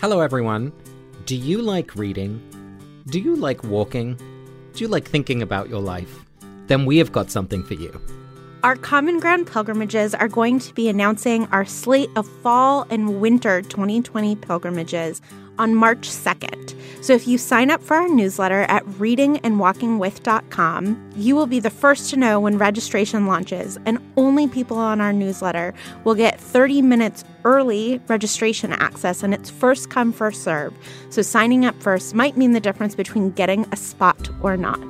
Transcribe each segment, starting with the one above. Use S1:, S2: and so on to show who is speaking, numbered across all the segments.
S1: Hello, everyone. Do you like reading? Do you like walking? Do you like thinking about your life? Then we have got something for you.
S2: Our Common Ground pilgrimages are going to be announcing our slate of fall and winter 2020 pilgrimages on March 2nd. So if you sign up for our newsletter at readingandwalkingwith.com, you will be the first to know when registration launches, and only people on our newsletter will get 30 minutes early registration access, and it's first come, first serve. So signing up first might mean the difference between getting a spot or not.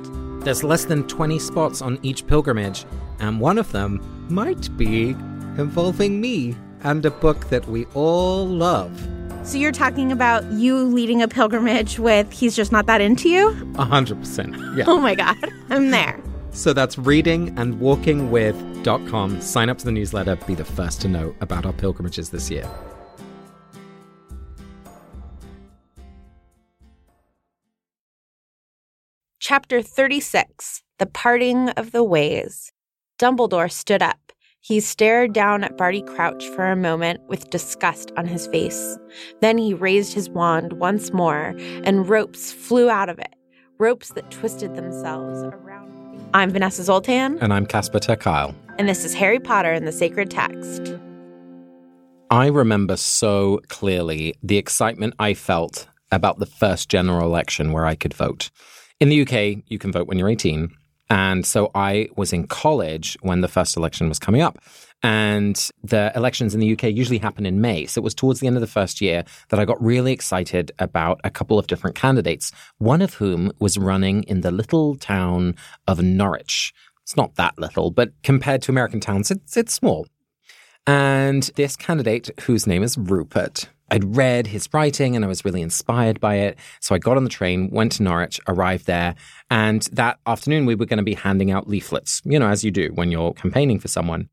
S1: There's less than 20 spots on each pilgrimage, and one of them might be involving me and a book that we all love.
S2: So you're talking about you leading a pilgrimage with He's Just Not That Into You?
S1: A hundred percent. Yeah.
S2: Oh my God, I'm there.
S1: So that's readingandwalkingwith.com. Sign up to the newsletter, be the first to know about our pilgrimages this year.
S2: Chapter 36 The Parting of the Ways. Dumbledore stood up. He stared down at Barty Crouch for a moment with disgust on his face. Then he raised his wand once more, and ropes flew out of it, ropes that twisted themselves around. Me. I'm Vanessa Zoltan.
S1: And I'm Casper ter Kuile.
S2: And this is Harry Potter and the Sacred Text.
S1: I remember so clearly the excitement I felt about the first general election where I could vote. In the UK, you can vote when you're 18. And so I was in college when the first election was coming up. And the elections in the UK usually happen in May. So it was towards the end of the first year that I got really excited about a couple of different candidates, one of whom was running in the little town of Norwich. It's not that little, but compared to American towns, it's, it's small. And this candidate, whose name is Rupert, I'd read his writing and I was really inspired by it. So I got on the train, went to Norwich, arrived there. And that afternoon, we were going to be handing out leaflets, you know, as you do when you're campaigning for someone.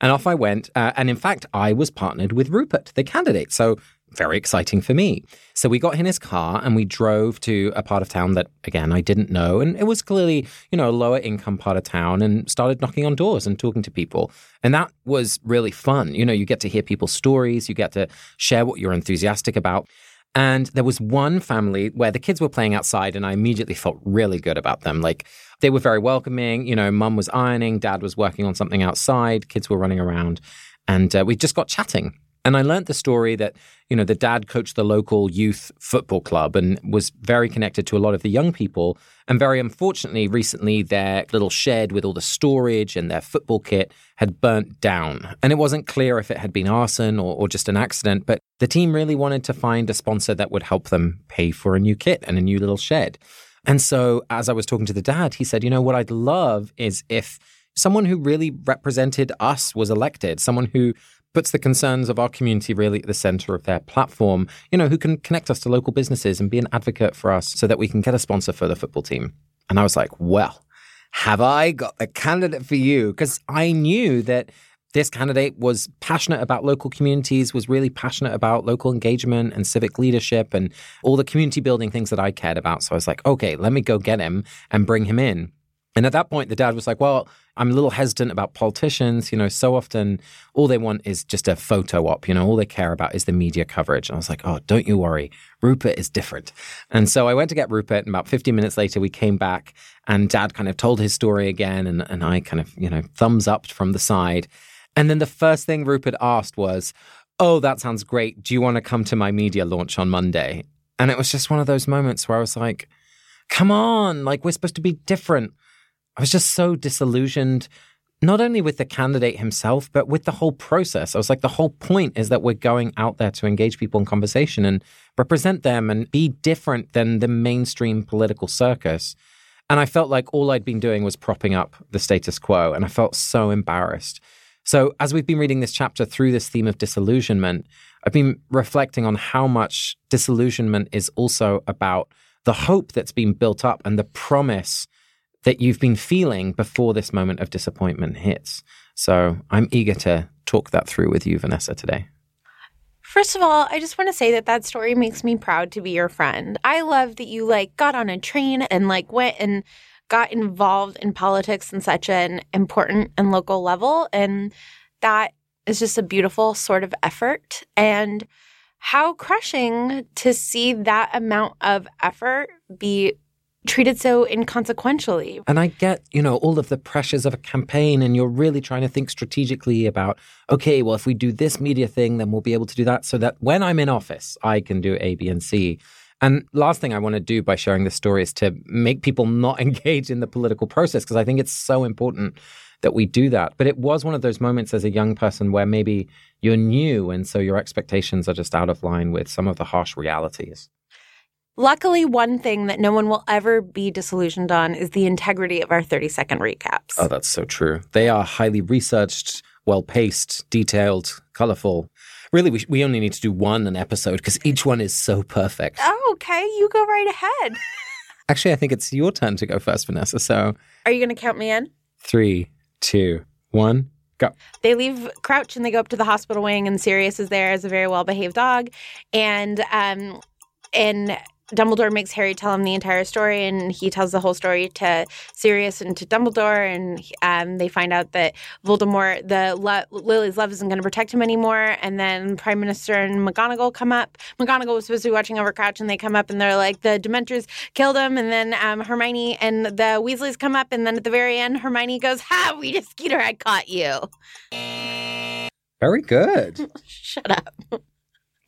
S1: And off I went. Uh, and in fact, I was partnered with Rupert, the candidate. So very exciting for me. So we got in his car and we drove to a part of town that, again, I didn't know. And it was clearly, you know, a lower income part of town and started knocking on doors and talking to people. And that was really fun. You know, you get to hear people's stories, you get to share what you're enthusiastic about. And there was one family where the kids were playing outside, and I immediately felt really good about them. Like they were very welcoming. You know, mum was ironing, dad was working on something outside, kids were running around. And uh, we just got chatting and I learned the story that, you know, the dad coached the local youth football club and was very connected to a lot of the young people. And very unfortunately, recently, their little shed with all the storage and their football kit had burnt down. And it wasn't clear if it had been arson or, or just an accident, but the team really wanted to find a sponsor that would help them pay for a new kit and a new little shed. And so, as I was talking to the dad, he said, you know, what I'd love is if someone who really represented us was elected, someone who puts the concerns of our community really at the center of their platform, you know, who can connect us to local businesses and be an advocate for us so that we can get a sponsor for the football team. And I was like, well, have I got the candidate for you? Because I knew that this candidate was passionate about local communities, was really passionate about local engagement and civic leadership and all the community building things that I cared about. So I was like, okay, let me go get him and bring him in. And at that point, the dad was like, Well, I'm a little hesitant about politicians. You know, so often all they want is just a photo op. You know, all they care about is the media coverage. And I was like, Oh, don't you worry. Rupert is different. And so I went to get Rupert. And about 15 minutes later, we came back and dad kind of told his story again. And, and I kind of, you know, thumbs up from the side. And then the first thing Rupert asked was, Oh, that sounds great. Do you want to come to my media launch on Monday? And it was just one of those moments where I was like, Come on, like we're supposed to be different I was just so disillusioned, not only with the candidate himself, but with the whole process. I was like, the whole point is that we're going out there to engage people in conversation and represent them and be different than the mainstream political circus. And I felt like all I'd been doing was propping up the status quo. And I felt so embarrassed. So, as we've been reading this chapter through this theme of disillusionment, I've been reflecting on how much disillusionment is also about the hope that's been built up and the promise that you've been feeling before this moment of disappointment hits. So I'm eager to talk that through with you, Vanessa, today.
S2: First of all, I just want to say that that story makes me proud to be your friend. I love that you like got on a train and like went and got involved in politics in such an important and local level and that is just a beautiful sort of effort and how crushing to see that amount of effort be treated so inconsequentially.
S1: And I get, you know, all of the pressures of a campaign, and you're really trying to think strategically about, okay, well, if we do this media thing, then we'll be able to do that so that when I'm in office, I can do A, B, and C. And last thing I want to do by sharing this story is to make people not engage in the political process because I think it's so important that we do that. But it was one of those moments as a young person where maybe you're new and so your expectations are just out of line with some of the harsh realities.
S2: Luckily, one thing that no one will ever be disillusioned on is the integrity of our 30 second recaps.
S1: Oh, that's so true. They are highly researched, well paced, detailed, colorful. Really, we, we only need to do one an episode because each one is so perfect.
S2: Oh, okay. You go right ahead.
S1: Actually, I think it's your turn to go first, Vanessa. So,
S2: are you going to count me in?
S1: Three, two, one. Go.
S2: They leave Crouch and they go up to the hospital wing, and Sirius is there as a very well behaved dog. And um, and Dumbledore makes Harry tell him the entire story, and he tells the whole story to Sirius and to Dumbledore, and um, they find out that Voldemort, the lo- Lily's love, isn't going to protect him anymore. And then Prime Minister and McGonagall come up. McGonagall was supposed to be watching over Crouch, and they come up, and they're like, the Dementors killed him. And then um, Hermione and the Weasleys come up, and then at the very end, Hermione goes, "Ha, we just Skeeter, I caught you."
S1: Very good.
S2: Shut up.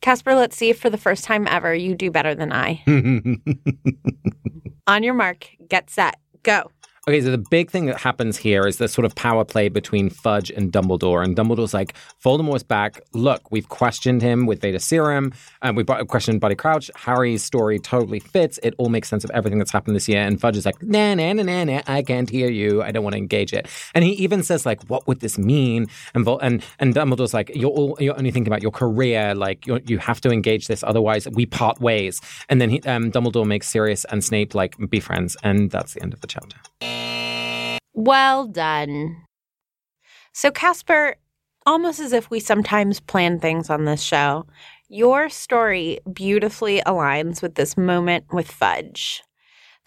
S2: Casper, let's see if for the first time ever you do better than I. On your mark, get set, go.
S1: Okay, so the big thing that happens here is the sort of power play between Fudge and Dumbledore. And Dumbledore's like, Voldemort's back. Look, we've questioned him with Veritaserum, and we've questioned Barty Crouch. Harry's story totally fits. It all makes sense of everything that's happened this year. And Fudge is like, nah, nah, nah, nah, nah, I can't hear you. I don't want to engage it. And he even says, like, what would this mean? And Vol- and, and Dumbledore's like, you're, all, you're only thinking about your career. Like, you have to engage this. Otherwise, we part ways. And then he, um, Dumbledore makes Sirius and Snape, like, be friends. And that's the end of the chapter.
S2: Well done. So, Casper, almost as if we sometimes plan things on this show, your story beautifully aligns with this moment with Fudge.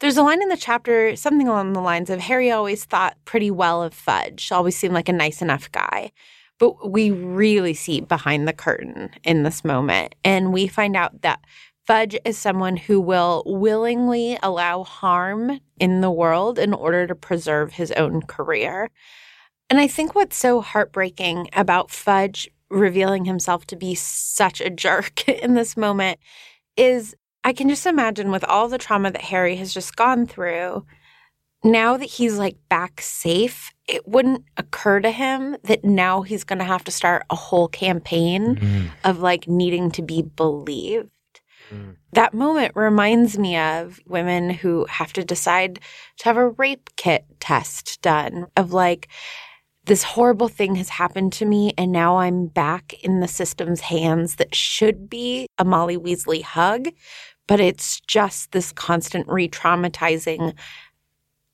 S2: There's a line in the chapter, something along the lines of Harry always thought pretty well of Fudge, always seemed like a nice enough guy. But we really see behind the curtain in this moment. And we find out that Fudge is someone who will willingly allow harm in the world in order to preserve his own career. And I think what's so heartbreaking about Fudge revealing himself to be such a jerk in this moment is I can just imagine with all the trauma that Harry has just gone through, now that he's like back safe, it wouldn't occur to him that now he's going to have to start a whole campaign mm-hmm. of like needing to be believed. Mm. That moment reminds me of women who have to decide to have a rape kit test done of like, this horrible thing has happened to me, and now I'm back in the system's hands that should be a Molly Weasley hug, but it's just this constant re traumatizing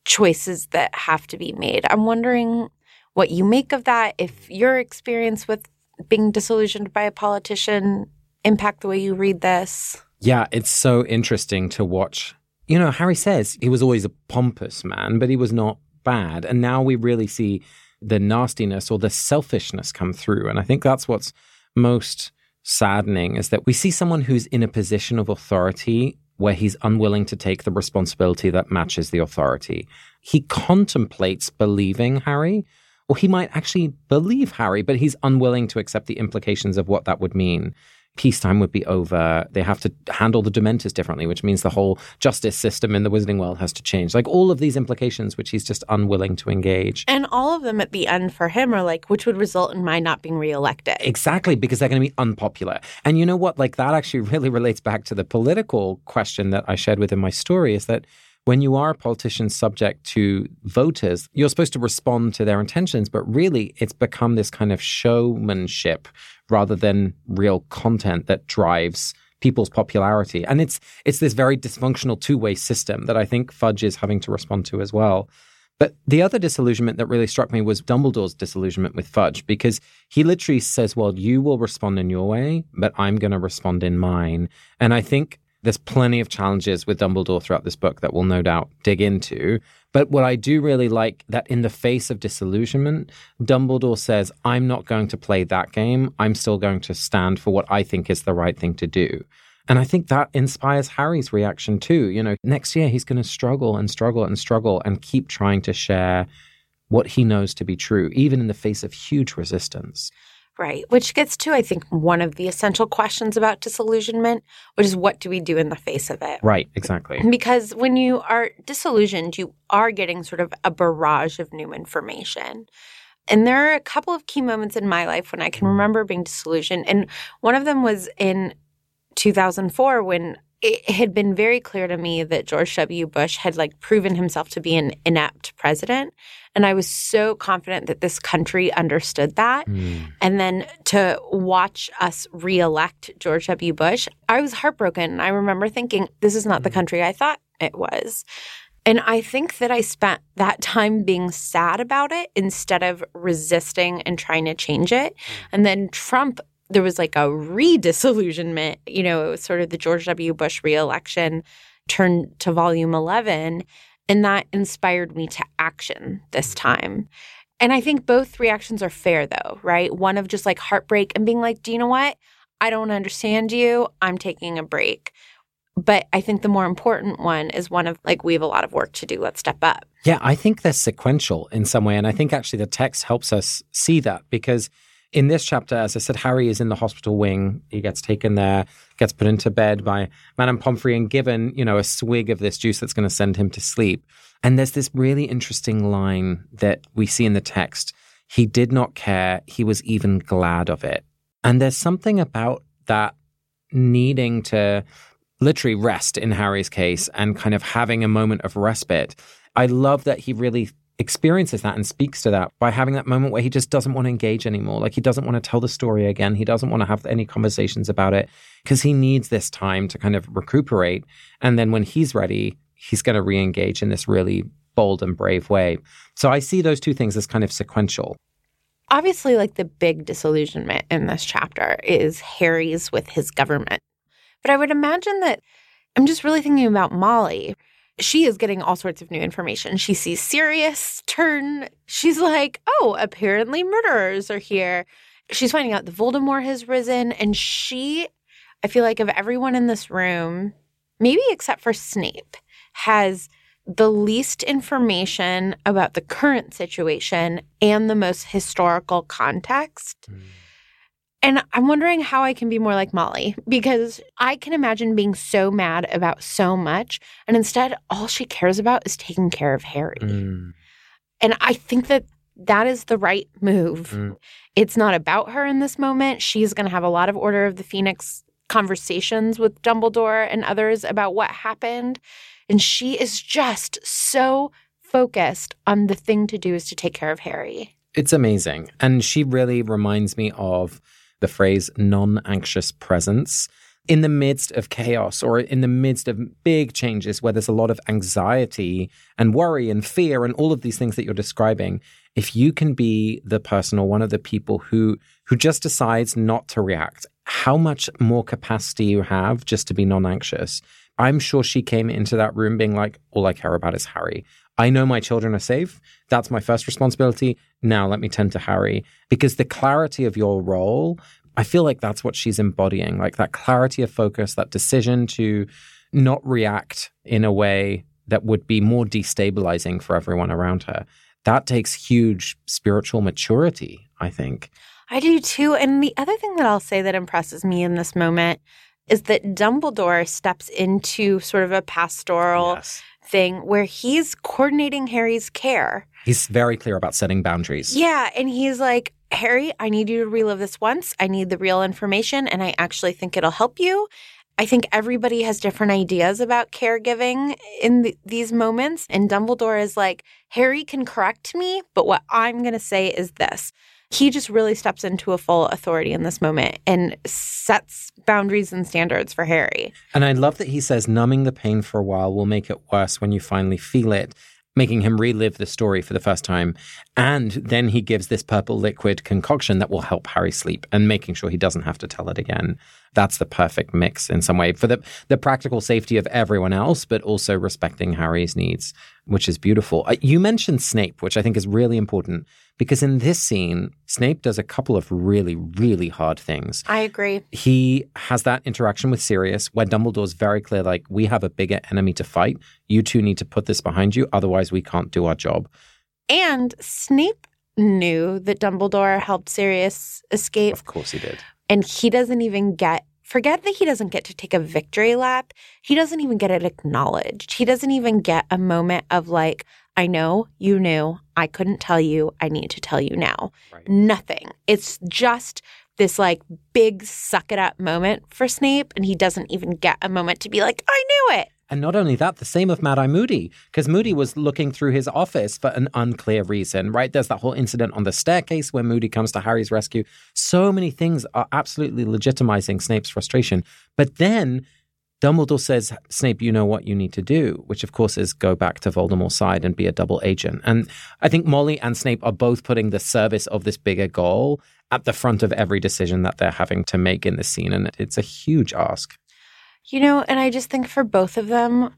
S2: choices that have to be made. I'm wondering what you make of that, if your experience with being disillusioned by a politician impact the way you read this?
S1: Yeah, it's so interesting to watch. You know, Harry says he was always a pompous man, but he was not bad. And now we really see the nastiness or the selfishness come through. And I think that's what's most saddening is that we see someone who's in a position of authority where he's unwilling to take the responsibility that matches the authority. He contemplates believing Harry, or he might actually believe Harry, but he's unwilling to accept the implications of what that would mean peacetime would be over. They have to handle the Dementors differently, which means the whole justice system in the Wizarding world has to change. Like all of these implications, which he's just unwilling to engage.
S2: And all of them at the end for him are like, which would result in my not being reelected.
S1: Exactly, because they're going to be unpopular. And you know what? Like that actually really relates back to the political question that I shared within my story is that when you are a politician subject to voters, you're supposed to respond to their intentions, but really it's become this kind of showmanship rather than real content that drives people's popularity. And it's it's this very dysfunctional two-way system that I think Fudge is having to respond to as well. But the other disillusionment that really struck me was Dumbledore's disillusionment with Fudge because he literally says, Well, you will respond in your way, but I'm going to respond in mine. And I think There's plenty of challenges with Dumbledore throughout this book that we'll no doubt dig into. But what I do really like that in the face of disillusionment, Dumbledore says, I'm not going to play that game. I'm still going to stand for what I think is the right thing to do. And I think that inspires Harry's reaction too. You know, next year he's going to struggle and struggle and struggle and keep trying to share what he knows to be true, even in the face of huge resistance.
S2: Right. Which gets to, I think, one of the essential questions about disillusionment, which is what do we do in the face of it?
S1: Right, exactly.
S2: Because when you are disillusioned, you are getting sort of a barrage of new information. And there are a couple of key moments in my life when I can remember being disillusioned. And one of them was in 2004 when it had been very clear to me that George W. Bush had like proven himself to be an inept president. And I was so confident that this country understood that. Mm. And then to watch us reelect George W. Bush, I was heartbroken. I remember thinking, this is not the hmm. country I thought it was. And I think that I spent that time being sad about it instead of resisting and trying to change it. Hmm. And then Trump there was like a re-disillusionment, you know, it was sort of the George W. Bush reelection turned to volume 11. And that inspired me to action this mm-hmm. time. And I think both reactions are fair though, right? One of just like heartbreak and being like, do you know what? I don't understand you. I'm taking a break. But I think the more important one is one of like, we have a lot of work to do. Let's step up.
S1: Yeah, I think they're sequential in some way. And I think actually the text helps us see that because in this chapter, as I said, Harry is in the hospital wing. He gets taken there, gets put into bed by Madame Pomfrey and given, you know, a swig of this juice that's going to send him to sleep. And there's this really interesting line that we see in the text. He did not care. He was even glad of it. And there's something about that needing to literally rest in Harry's case and kind of having a moment of respite. I love that he really experiences that and speaks to that by having that moment where he just doesn't want to engage anymore. Like he doesn't want to tell the story again. He doesn't want to have any conversations about it because he needs this time to kind of recuperate. And then when he's ready, he's going to re engage in this really bold and brave way. So I see those two things as kind of sequential.
S2: Obviously, like the big disillusionment in this chapter is Harry's with his government. But I would imagine that I'm just really thinking about Molly she is getting all sorts of new information. She sees Sirius turn. She's like, oh, apparently murderers are here. She's finding out the Voldemort has risen. And she, I feel like, of everyone in this room, maybe except for Snape, has the least information about the current situation and the most historical context. Mm. And I'm wondering how I can be more like Molly because I can imagine being so mad about so much. And instead, all she cares about is taking care of Harry. Mm. And I think that that is the right move. Mm. It's not about her in this moment. She's going to have a lot of Order of the Phoenix conversations with Dumbledore and others about what happened. And she is just so focused on the thing to do is to take care of Harry.
S1: It's amazing. And she really reminds me of the phrase non anxious presence. In the midst of chaos or in the midst of big changes where there's a lot of anxiety and worry and fear and all of these things that you're describing if you can be the person or one of the people who who just decides not to react how much more capacity you have just to be non-anxious? I'm sure she came into that room being like all i care about is harry I know my children are safe. That's my first responsibility. Now let me tend to Harry. Because the clarity of your role, I feel like that's what she's embodying like that clarity of focus, that decision to not react in a way that would be more destabilizing for everyone around her. That takes huge spiritual maturity, I think.
S2: I do too. And the other thing that I'll say that impresses me in this moment is that Dumbledore steps into sort of a pastoral yes thing where he's coordinating Harry's care.
S1: He's very clear about setting boundaries.
S2: Yeah. And he's like, Harry, I need you to relive this once. I need the real information, and I actually think it'll help you. I think everybody has different ideas about caregiving in the, these moments. And Dumbledore is like, Harry can correct me, but what I'm going to say is this he just really steps into a full authority in this moment and sets boundaries and standards for Harry.
S1: And I love that he says numbing the pain for a while will make it worse when you finally feel it, making him relive the story for the first time. And then he gives this purple liquid concoction that will help Harry sleep and making sure he doesn't have to tell it again. that's the perfect mix in some way for the the practical safety of everyone else, but also respecting Harry's needs, which is beautiful. Uh, you mentioned Snape, which I think is really important because in this scene, Snape does a couple of really, really hard things.
S2: I agree.
S1: He has that interaction with Sirius where Dumbledore's very clear, like, we have a bigger enemy to fight. You two need to put this behind you, otherwise we can't do our job.
S2: And Snape knew that Dumbledore helped Sirius escape.
S1: Of course he did.
S2: And he doesn't even get forget that he doesn't get to take a victory lap. He doesn't even get it acknowledged. He doesn't even get a moment of like, I know you knew. I couldn't tell you. I need to tell you now.
S1: Right.
S2: Nothing. It's just this like big suck it up moment for Snape. And he doesn't even get a moment to be like, I knew it.
S1: And not only that, the same of Mad Eye Moody, because Moody was looking through his office for an unclear reason, right? There's that whole incident on the staircase where Moody comes to Harry's rescue. So many things are absolutely legitimizing Snape's frustration. But then Dumbledore says, Snape, you know what you need to do, which of course is go back to Voldemort's side and be a double agent. And I think Molly and Snape are both putting the service of this bigger goal at the front of every decision that they're having to make in this scene. And it's a huge ask.
S2: You know, and I just think for both of them,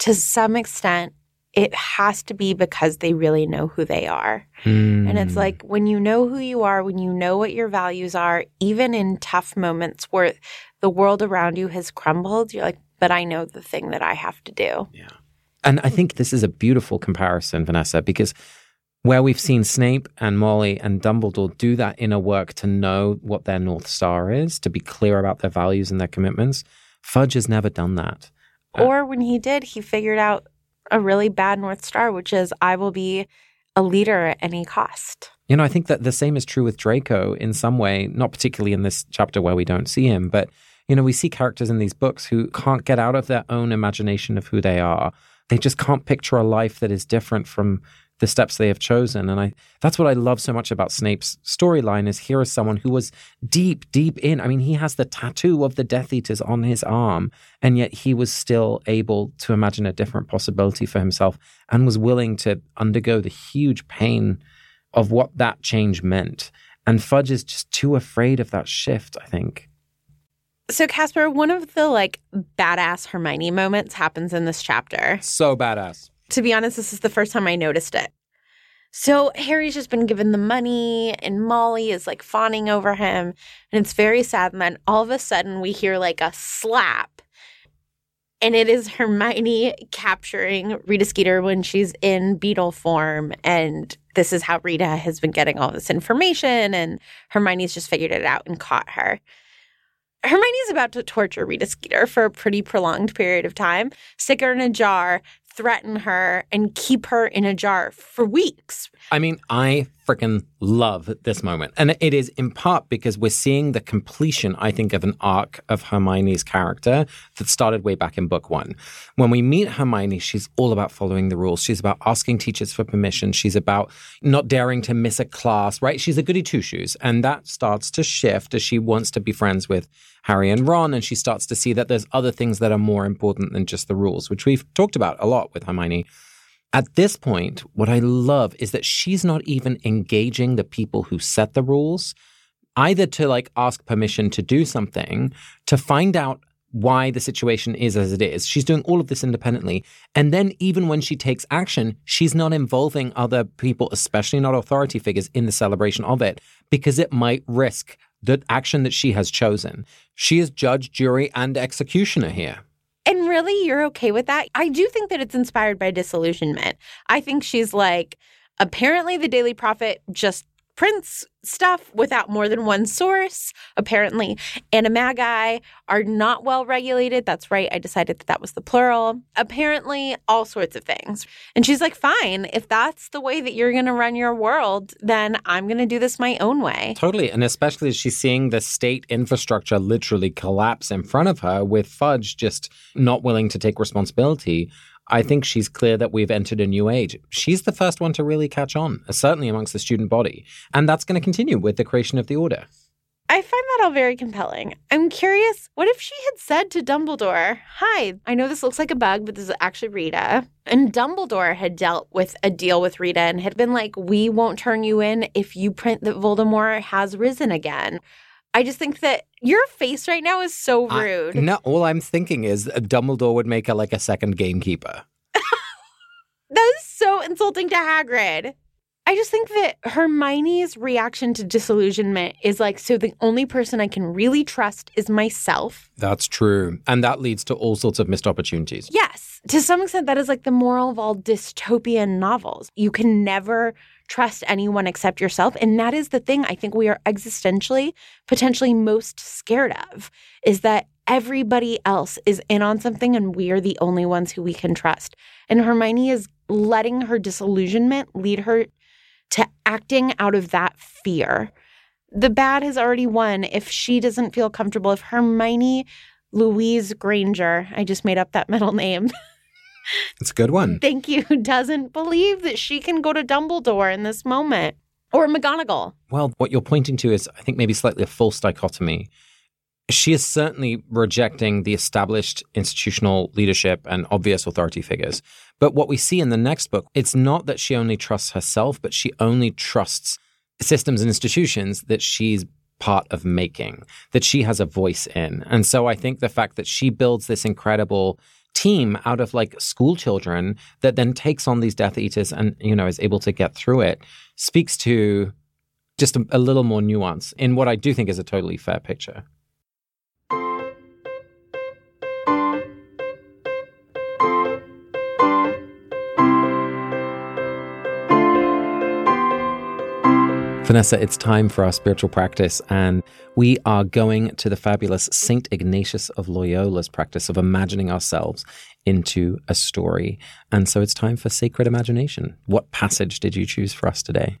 S2: to some extent, it has to be because they really know who they are.
S1: Mm.
S2: And it's like when you know who you are, when you know what your values are, even in tough moments where the world around you has crumbled, you're like, but I know the thing that I have to do.
S1: Yeah. And I think this is a beautiful comparison, Vanessa, because where we've seen Snape and Molly and Dumbledore do that inner work to know what their North Star is, to be clear about their values and their commitments, Fudge has never done that. Uh,
S2: Or when he did, he figured out a really bad North Star, which is I will be a leader at any cost.
S1: You know, I think that the same is true with Draco in some way, not particularly in this chapter where we don't see him, but, you know, we see characters in these books who can't get out of their own imagination of who they are. They just can't picture a life that is different from the steps they have chosen. And I that's what I love so much about Snape's storyline is here is someone who was deep, deep in. I mean, he has the tattoo of the Death Eaters on his arm, and yet he was still able to imagine a different possibility for himself and was willing to undergo the huge pain of what that change meant. And Fudge is just too afraid of that shift, I think.
S2: So, Casper, one of the like badass Hermione moments happens in this chapter.
S1: So badass.
S2: To be honest, this is the first time I noticed it. So, Harry's just been given the money, and Molly is like fawning over him, and it's very sad. And then all of a sudden, we hear like a slap, and it is Hermione capturing Rita Skeeter when she's in beetle form. And this is how Rita has been getting all this information, and Hermione's just figured it out and caught her. Hermione's about to torture Rita Skeeter for a pretty prolonged period of time, stick her in a jar, threaten her, and keep her in a jar for weeks.
S1: I mean, I freaking love this moment. And it is in part because we're seeing the completion, I think, of an arc of Hermione's character that started way back in book one. When we meet Hermione, she's all about following the rules. She's about asking teachers for permission. She's about not daring to miss a class, right? She's a goody two shoes. And that starts to shift as she wants to be friends with Harry and Ron. And she starts to see that there's other things that are more important than just the rules, which we've talked about a lot with Hermione. At this point, what I love is that she's not even engaging the people who set the rules, either to like ask permission to do something, to find out why the situation is as it is. She's doing all of this independently. And then even when she takes action, she's not involving other people, especially not authority figures, in the celebration of it, because it might risk the action that she has chosen. She is judge, jury, and executioner here.
S2: And really, you're okay with that? I do think that it's inspired by disillusionment. I think she's like, apparently, the Daily Prophet just prints stuff without more than one source. Apparently, animagi are not well regulated. That's right. I decided that that was the plural. Apparently, all sorts of things. And she's like, fine, if that's the way that you're going to run your world, then I'm going to do this my own way.
S1: Totally. And especially as she's seeing the state infrastructure literally collapse in front of her with Fudge just not willing to take responsibility. I think she's clear that we've entered a new age. She's the first one to really catch on, certainly amongst the student body. And that's going to continue with the creation of the order.
S2: I find that all very compelling. I'm curious, what if she had said to Dumbledore, Hi, I know this looks like a bug, but this is actually Rita. And Dumbledore had dealt with a deal with Rita and had been like, We won't turn you in if you print that Voldemort has risen again. I just think that your face right now is so
S1: I-
S2: rude.
S1: no, all I'm thinking is Dumbledore would make her like a second gamekeeper.
S2: That is so insulting to Hagrid. I just think that Hermione's reaction to disillusionment is like, so the only person I can really trust is myself.
S1: That's true. And that leads to all sorts of missed opportunities.
S2: Yes, to some extent, that is like the moral of all dystopian novels. You can never trust anyone except yourself. And that is the thing I think we are existentially, potentially most scared of is that everybody else is in on something and we are the only ones who we can trust. And Hermione is letting her disillusionment lead her to acting out of that fear. The bad has already won if she doesn't feel comfortable. If Hermione Louise Granger, I just made up that middle name,
S1: It's a good one.
S2: thank you, doesn't believe that she can go to Dumbledore in this moment. Or McGonagall.
S1: Well, what you're pointing to is, I think, maybe slightly a false dichotomy. She is certainly rejecting the established institutional leadership and obvious authority figures. But what we see in the next book, it's not that she only trusts herself, but she only trusts systems and institutions that she's part of making, that she has a voice in. And so I think the fact that she builds this incredible team out of like school children that then takes on these Death Eaters and, you know, is able to get through it speaks to just a, a little more nuance in what I do think is a totally fair picture. Vanessa, it's time for our spiritual practice, and we are going to the fabulous Saint Ignatius of Loyola's practice of imagining ourselves into a story. And so it's time for sacred imagination. What passage did you choose for us today?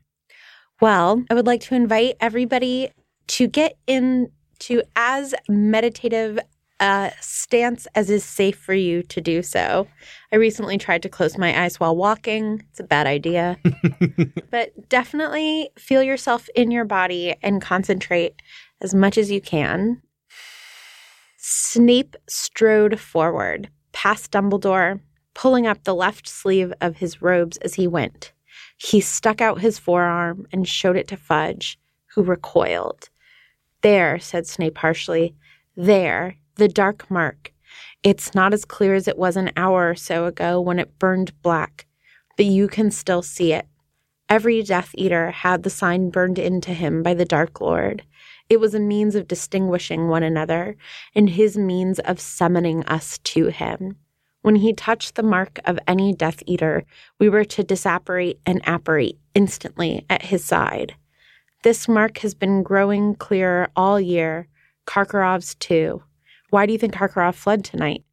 S2: Well, I would like to invite everybody to get into as meditative a stance as is safe for you to do so. I recently tried to close my eyes while walking. It's a bad idea. but definitely feel yourself in your body and concentrate as much as you can. Snape strode forward, past Dumbledore, pulling up the left sleeve of his robes as he went. He stuck out his forearm and showed it to Fudge, who recoiled. There, said Snape harshly. There, the dark mark. It's not as clear as it was an hour or so ago when it burned black, but you can still see it. Every Death Eater had the sign burned into him by the Dark Lord. It was a means of distinguishing one another, and his means of summoning us to him. When he touched the mark of any Death Eater, we were to disapparate and apparate instantly at his side. This mark has been growing clearer all year, Karkaroff's too. Why do you think Karkaroff fled tonight?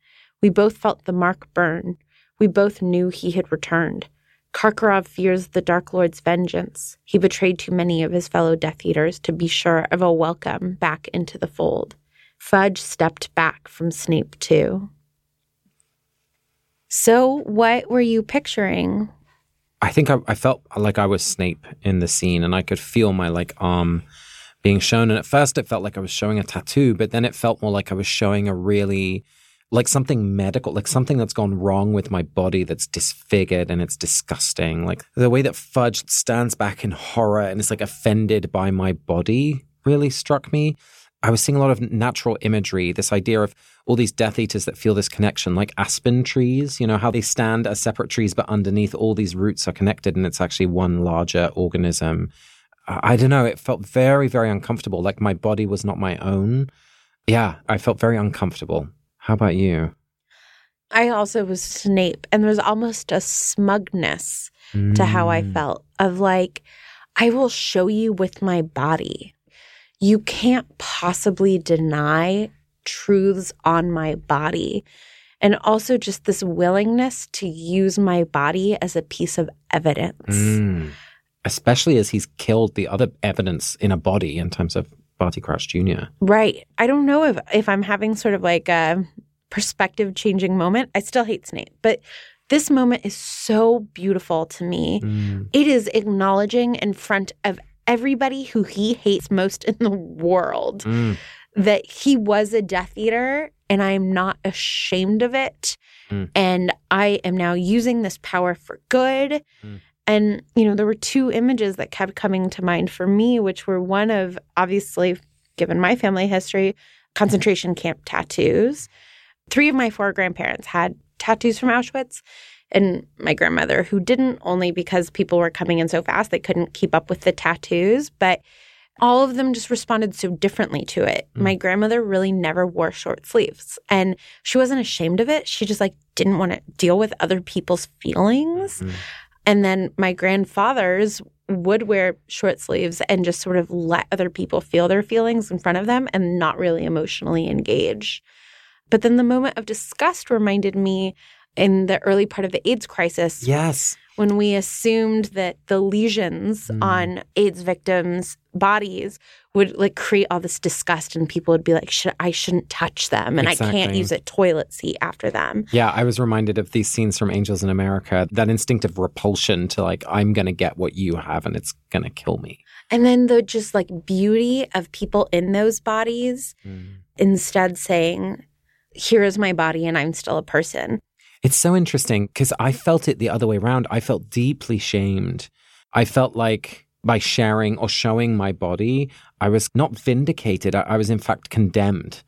S2: We both felt the mark burn. We both knew he had returned. Karkaroff fears the Dark Lord's vengeance. He betrayed too many of his fellow Death Eaters to be sure of a welcome back into the fold. Fudge stepped back from Snape, too. So, what were you picturing?
S1: I think I, I felt like I was Snape in the scene, and I could feel my like arm being shown. And at first, it felt like I was showing a tattoo, but then it felt more like I was showing a really like something medical, like something that's gone wrong with my body that's disfigured and it's disgusting. Like the way that Fudge stands back in horror and is like offended by my body really struck me. I was seeing a lot of natural imagery, this idea of all these Death Eaters that feel this connection, like aspen trees, you know, how they stand as separate trees, but underneath all these roots are connected and it's actually one larger organism. I don't know, it felt very, very uncomfortable, like my body was not my own. Yeah, I felt very uncomfortable. How about you?
S2: I also was Snape, and there was almost a smugness to how I
S1: Mm.
S2: felt of like, I will show you with my body. You can't possibly deny truths on my body. And also just this willingness to use my body as a piece of evidence.
S1: Mm. Especially as he's killed the other evidence in a body in terms of Barty Crouch Jr.
S2: Right. I don't know if if I'm having sort of like a perspective changing moment. I still hate Snape, but this moment is so beautiful to me.
S1: Mm.
S2: It is acknowledging in front of everybody who he hates most in the world
S1: Mm.
S2: that he was a Death Eater and I am not ashamed of it.
S1: Mm.
S2: And I am now using this power for good.
S1: Mm.
S2: And, you know, there were two images that kept coming to mind for me, which were one of obviously given my family history, concentration camp tattoos. Three of my four grandparents had tattoos from Auschwitz. And my grandmother, who didn't only because people were coming in so fast they couldn't keep up with the tattoos, but all of them just responded so differently to it. Mm. My grandmother really never wore short sleeves and she wasn't ashamed of it. She just like didn't want to deal with other people's feelings. Mm. And then my grandfathers would wear short sleeves and just sort of let other people feel their feelings in front of them and not really emotionally engage. But then the moment of disgust reminded me in the early part of the AIDS crisis.
S1: Yes.
S2: When we assumed that the lesions mm. on AIDS victims' bodies would like create all this disgust and people would be like, Should, I shouldn't touch them and exactly. I can't use a toilet seat after them.
S1: Yeah, I was reminded of these scenes from Angels in America, that instinctive repulsion to like, I'm going to get what you have and it's going to kill me.
S2: And then the just like beauty of people in those bodies mm. instead saying, Here is my body and I'm still a person.
S1: It's so interesting because I felt it the other way around. I felt deeply shamed. I felt like by sharing or showing my body, I was not vindicated. I, I was, in fact, condemned.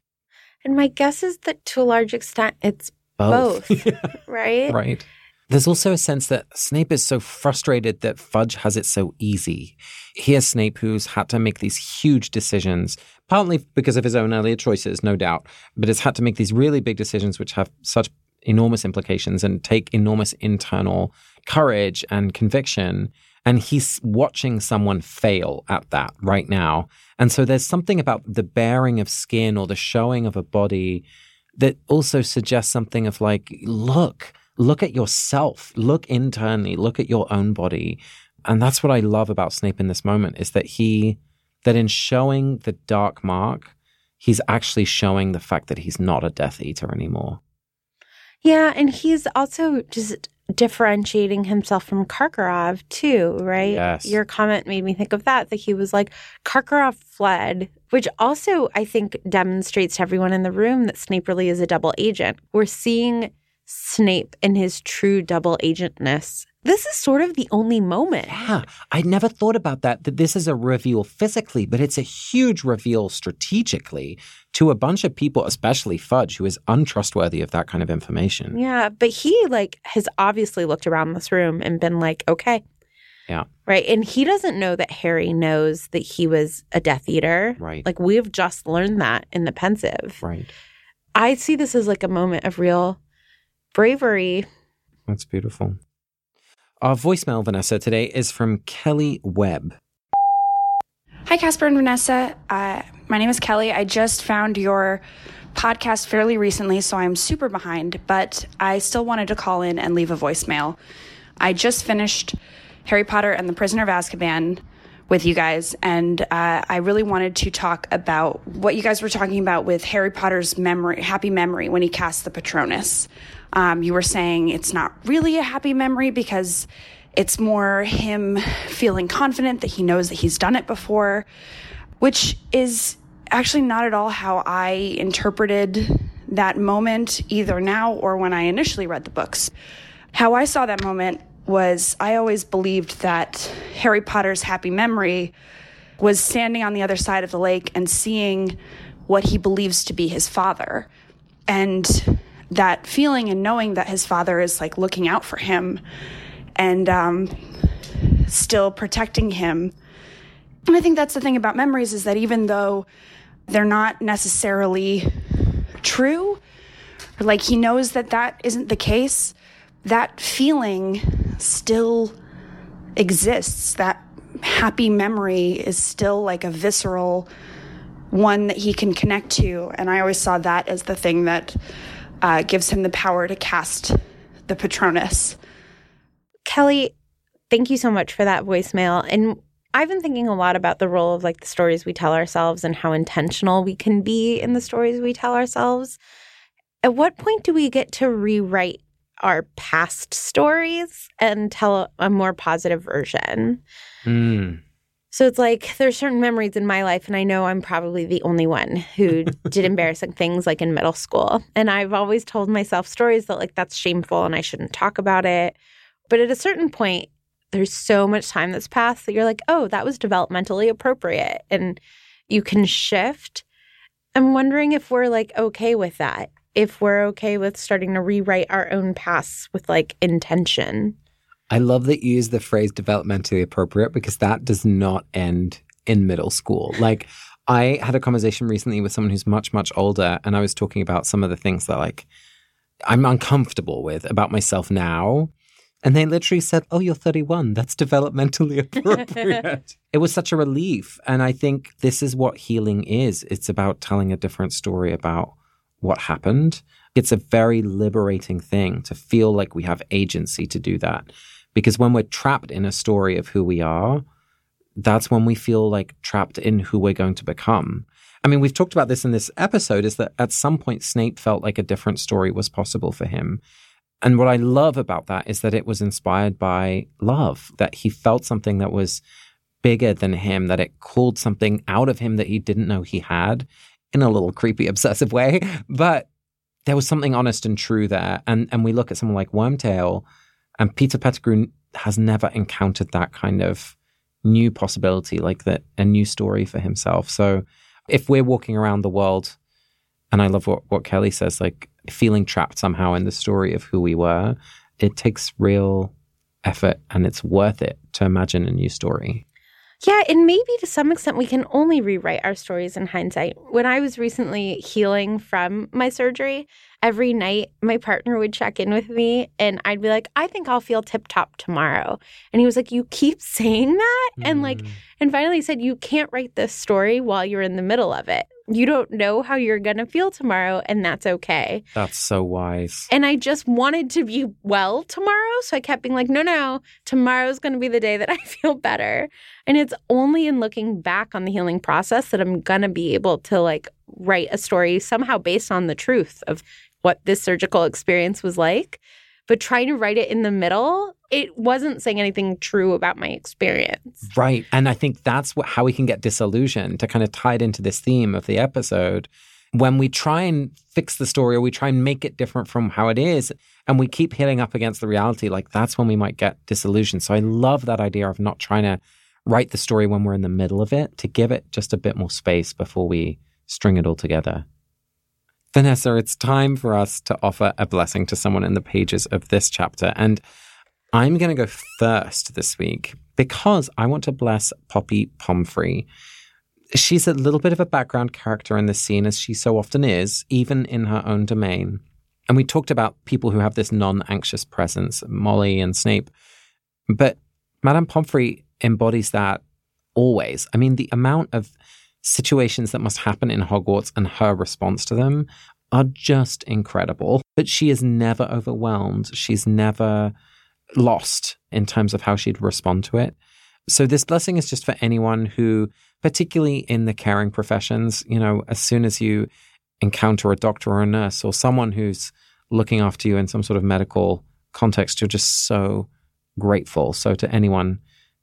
S2: And my guess is that to a large extent, it's both, both right?
S1: Right. There's also a sense that Snape is so frustrated that Fudge has it so easy. Here's Snape who's had to make these huge decisions, partly because of his own earlier choices, no doubt, but has had to make these really big decisions which have such enormous implications and take enormous internal courage and conviction. And he's watching someone fail at that right now. And so there's something about the baring of skin or the showing of a body that also suggests something of like, look, look at yourself, look internally, look at your own body. And that's what I love about Snape in this moment is that he, that in showing the dark mark, he's actually showing the fact that he's not a Death Eater anymore.
S2: Yeah, and he's also just differentiating himself from Karkaroff too, right?
S1: Yes.
S2: Your comment made me think of that, that he was like, Karkaroff fled, which also I think demonstrates to everyone in the room that Snape really is a double agent. We're seeing Snape in his true double agentness this is sort of the only moment.
S1: Yeah, I never thought about that, that this is a reveal physically, but it's a huge reveal strategically to a bunch of people, especially Fudge, who is untrustworthy of that kind of information.
S2: Yeah, but he like has obviously looked around this room and been like, okay.
S1: Yeah.
S2: Right. And he doesn't know that Harry knows that he was a Death Eater.
S1: Right.
S2: Like we've just learned that in the Pensieve.
S1: Right.
S2: I see this as like a moment of real bravery.
S1: That's beautiful. Our voicemail, Vanessa, today is from Kelly Webb.
S3: Hi, Casper and Vanessa. Uh, my name is Kelly. I just found your podcast fairly recently, so I'm super behind, but I still wanted to call in and leave a voicemail. I just finished Harry Potter and the Prisoner of Azkaban with you guys, and uh, I really wanted to talk about what you guys were talking about with Harry Potter's memory, happy memory when he cast the Patronus. Um, you were saying it's not really a happy memory because it's more him feeling confident that he knows that he's done it before, which is actually not at all how I interpreted that moment, either now or when I initially read the books. How I saw that moment was I always believed that Harry Potter's happy memory was standing on the other side of the lake and seeing what he believes to be his father. And that feeling and knowing that his father is like looking out for him and um, still protecting him. And I think that's the thing about memories is that even though they're not necessarily true, like he knows that that isn't the case, that feeling still exists. That happy memory is still like a visceral one that he can connect to. And I always saw that as the thing that uh, gives him the power to cast the Patronus.
S2: Kelly, thank you so much for that voicemail. And I've been thinking a lot about the role of like the stories we tell ourselves and how intentional we can be in the stories we tell ourselves. At what point do we get to rewrite our past stories and tell a more positive version?
S1: Mm.
S2: So it's like there's certain memories in my life, and I know I'm probably the only one who did embarrassing things like in middle school. And I've always told myself stories that like that's shameful and I shouldn't talk about it. But at a certain point, there's so much time that's passed that you're like, oh, that was developmentally appropriate. And you can shift. I'm wondering if we're like okay with that. If we're okay with starting to rewrite our own pasts with like intention.
S1: I love that you use the phrase developmentally appropriate because that does not end in middle school. Like, I had a conversation recently with someone who's much, much older, and I was talking about some of the things that, like, I'm uncomfortable with about myself now. And they literally said, Oh, you're 31. That's developmentally appropriate. it was such a relief. And I think this is what healing is it's about telling a different story about what happened. It's a very liberating thing to feel like we have agency to do that. Because when we're trapped in a story of who we are, that's when we feel like trapped in who we're going to become. I mean, we've talked about this in this episode is that at some point Snape felt like a different story was possible for him. And what I love about that is that it was inspired by love, that he felt something that was bigger than him, that it called something out of him that he didn't know he had in a little creepy, obsessive way. But there was something honest and true there. And and we look at someone like Wormtail, and Peter Pettigrew has never encountered that kind of new possibility, like that a new story for himself. So if we're walking around the world, and I love what, what Kelly says, like feeling trapped somehow in the story of who we were, it takes real effort and it's worth it to imagine a new story.
S2: Yeah, and maybe to some extent we can only rewrite our stories in hindsight. When I was recently healing from my surgery, every night my partner would check in with me and I'd be like, I think I'll feel tip top tomorrow. And he was like, You keep saying that? Mm. And like, mm. and finally he said, You can't write this story while you're in the middle of it you don't know how you're going to feel tomorrow, and that's okay.
S1: That's so wise.
S2: And I just wanted to be well tomorrow. So I kept being like, no, no, tomorrow's going to be the day that I feel better. And it's only in looking back on the healing process that I'm going to be able to like write a story somehow based on the truth of what this surgical experience was like. But trying to write it in the middle it wasn't saying anything true about my experience.
S1: Right. And I think that's what, how we can get disillusioned to kind of tie it into this theme of the episode. When we try and fix the story or we try and make it different from how it is, and we keep hitting up against the reality, like that's when we might get disillusioned. So I love that idea of not trying to write the story when we're in the middle of it, to give it just a bit more space before we string it all together. Vanessa, it's time for us to offer a blessing to someone in the pages of this chapter. And I'm going to go first this week because I want to bless Poppy Pomfrey. She's a little bit of a background character in this scene, as she so often is, even in her own domain. And we talked about people who have this non anxious presence, Molly and Snape. But Madame Pomfrey embodies that always. I mean, the amount of situations that must happen in Hogwarts and her response to them are just incredible. But she is never overwhelmed. She's never lost in terms of how she'd respond to it. So this blessing is just for anyone who, particularly in the caring professions, you know, as soon as you encounter a doctor or a nurse or someone who's looking after you in some sort of medical context, you're just so grateful. So to anyone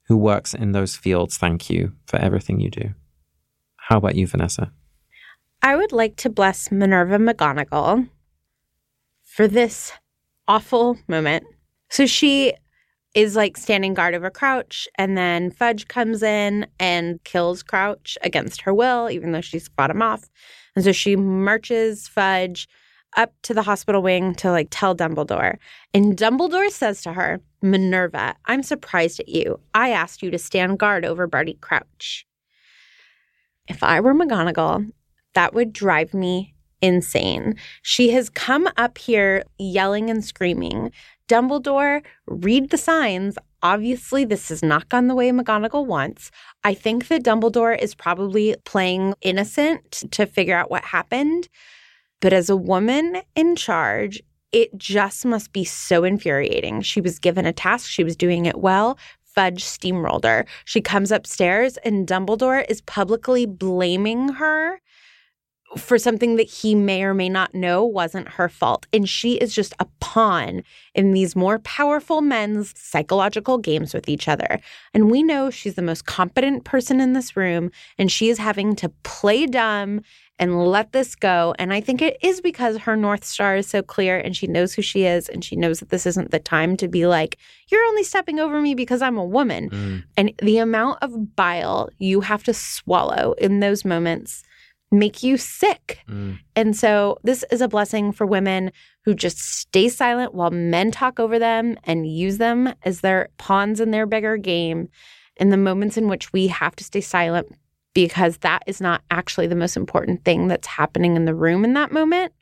S1: who works in those fields, thank you for everything you do. How about you, Vanessa?
S2: I would like to bless Minerva McGonagall for this awful moment so she is like standing guard over Crouch, and then Fudge comes in and kills Crouch against her will, even though she's fought him off. And so she marches Fudge up to the hospital wing to like tell Dumbledore. And Dumbledore says to her, Minerva, I'm surprised at you. I asked you to stand guard over Barty Crouch. If I were McGonagall, that would drive me insane. She has come up here yelling and screaming Dumbledore, read the signs. Obviously, this has not gone the way McGonagall wants. I think that Dumbledore is probably playing innocent to figure out what happened. But as a woman in charge, it just must be so infuriating. She was given a task, she was doing it well. Fudge steamrolled her. She comes upstairs, and Dumbledore is publicly blaming her for something that he may or may not know wasn't her fault. And she is just a pawn in these more powerful men's psychological games with each other. And we know she's the most competent person in this room, and she is having to play dumb and let this go. And I think it is because her North Star is so clear and she knows who she is and she knows that this isn't the time to be like, you're only stepping over me because I'm a woman.
S1: Mm.
S2: And the amount of bile you have to swallow in those moments make you sick.
S1: Mm.
S2: And so this is a blessing for women who just stay silent while men talk over them and use them as their pawns in their bigger game in the moments in which we have to stay silent because that is not actually the most important thing that's happening in the room in that moment.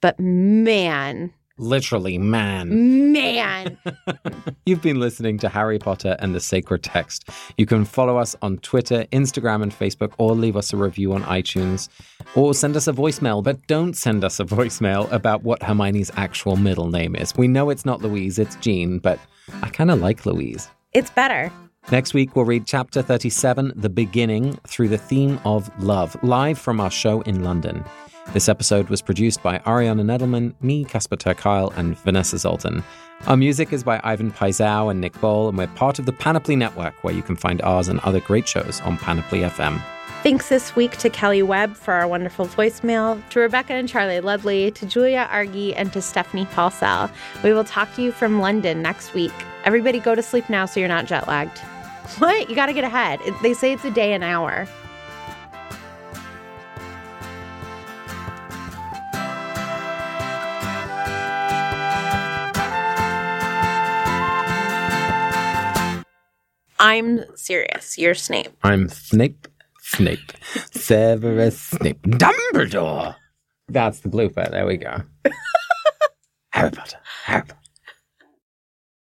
S2: But man,
S1: Literally, man.
S2: man,
S1: You've been listening to Harry Potter and the Sacred Text. You can follow us on Twitter, Instagram, and Facebook, or leave us a review on iTunes, or send us a voicemail. But don't send us a voicemail about what Hermione's actual middle name is. We know it's not Louise, it's Jean, but I kind of like Louise.
S2: it's better.
S1: Next week, we'll read chapter 37, The Beginning, through the theme of love, live from our show in London. This episode was produced by Ariana Nedelman, me, Casper ter Kuile, and Vanessa Zoltan. Our music is by Ivan Paisau and Nick Ball, and we're part of the Panoply Network, where you can find ours and other great shows on Panoply FM.
S2: Thanks this week to Kelly Webb for our wonderful voicemail, to Rebecca and Charlie Ludley, to Julia Argy, and to Stephanie Paulsell. We will talk to you from London next week. Everybody go to sleep now so you're not jet lagged. What? You got to get ahead. It- they say it's a day an hour. I'm serious. You're Snape.
S1: I'm Snape, Snape, Severus Snape, Dumbledore. That's the blooper. There we go. Harry Potter, Harry Potter.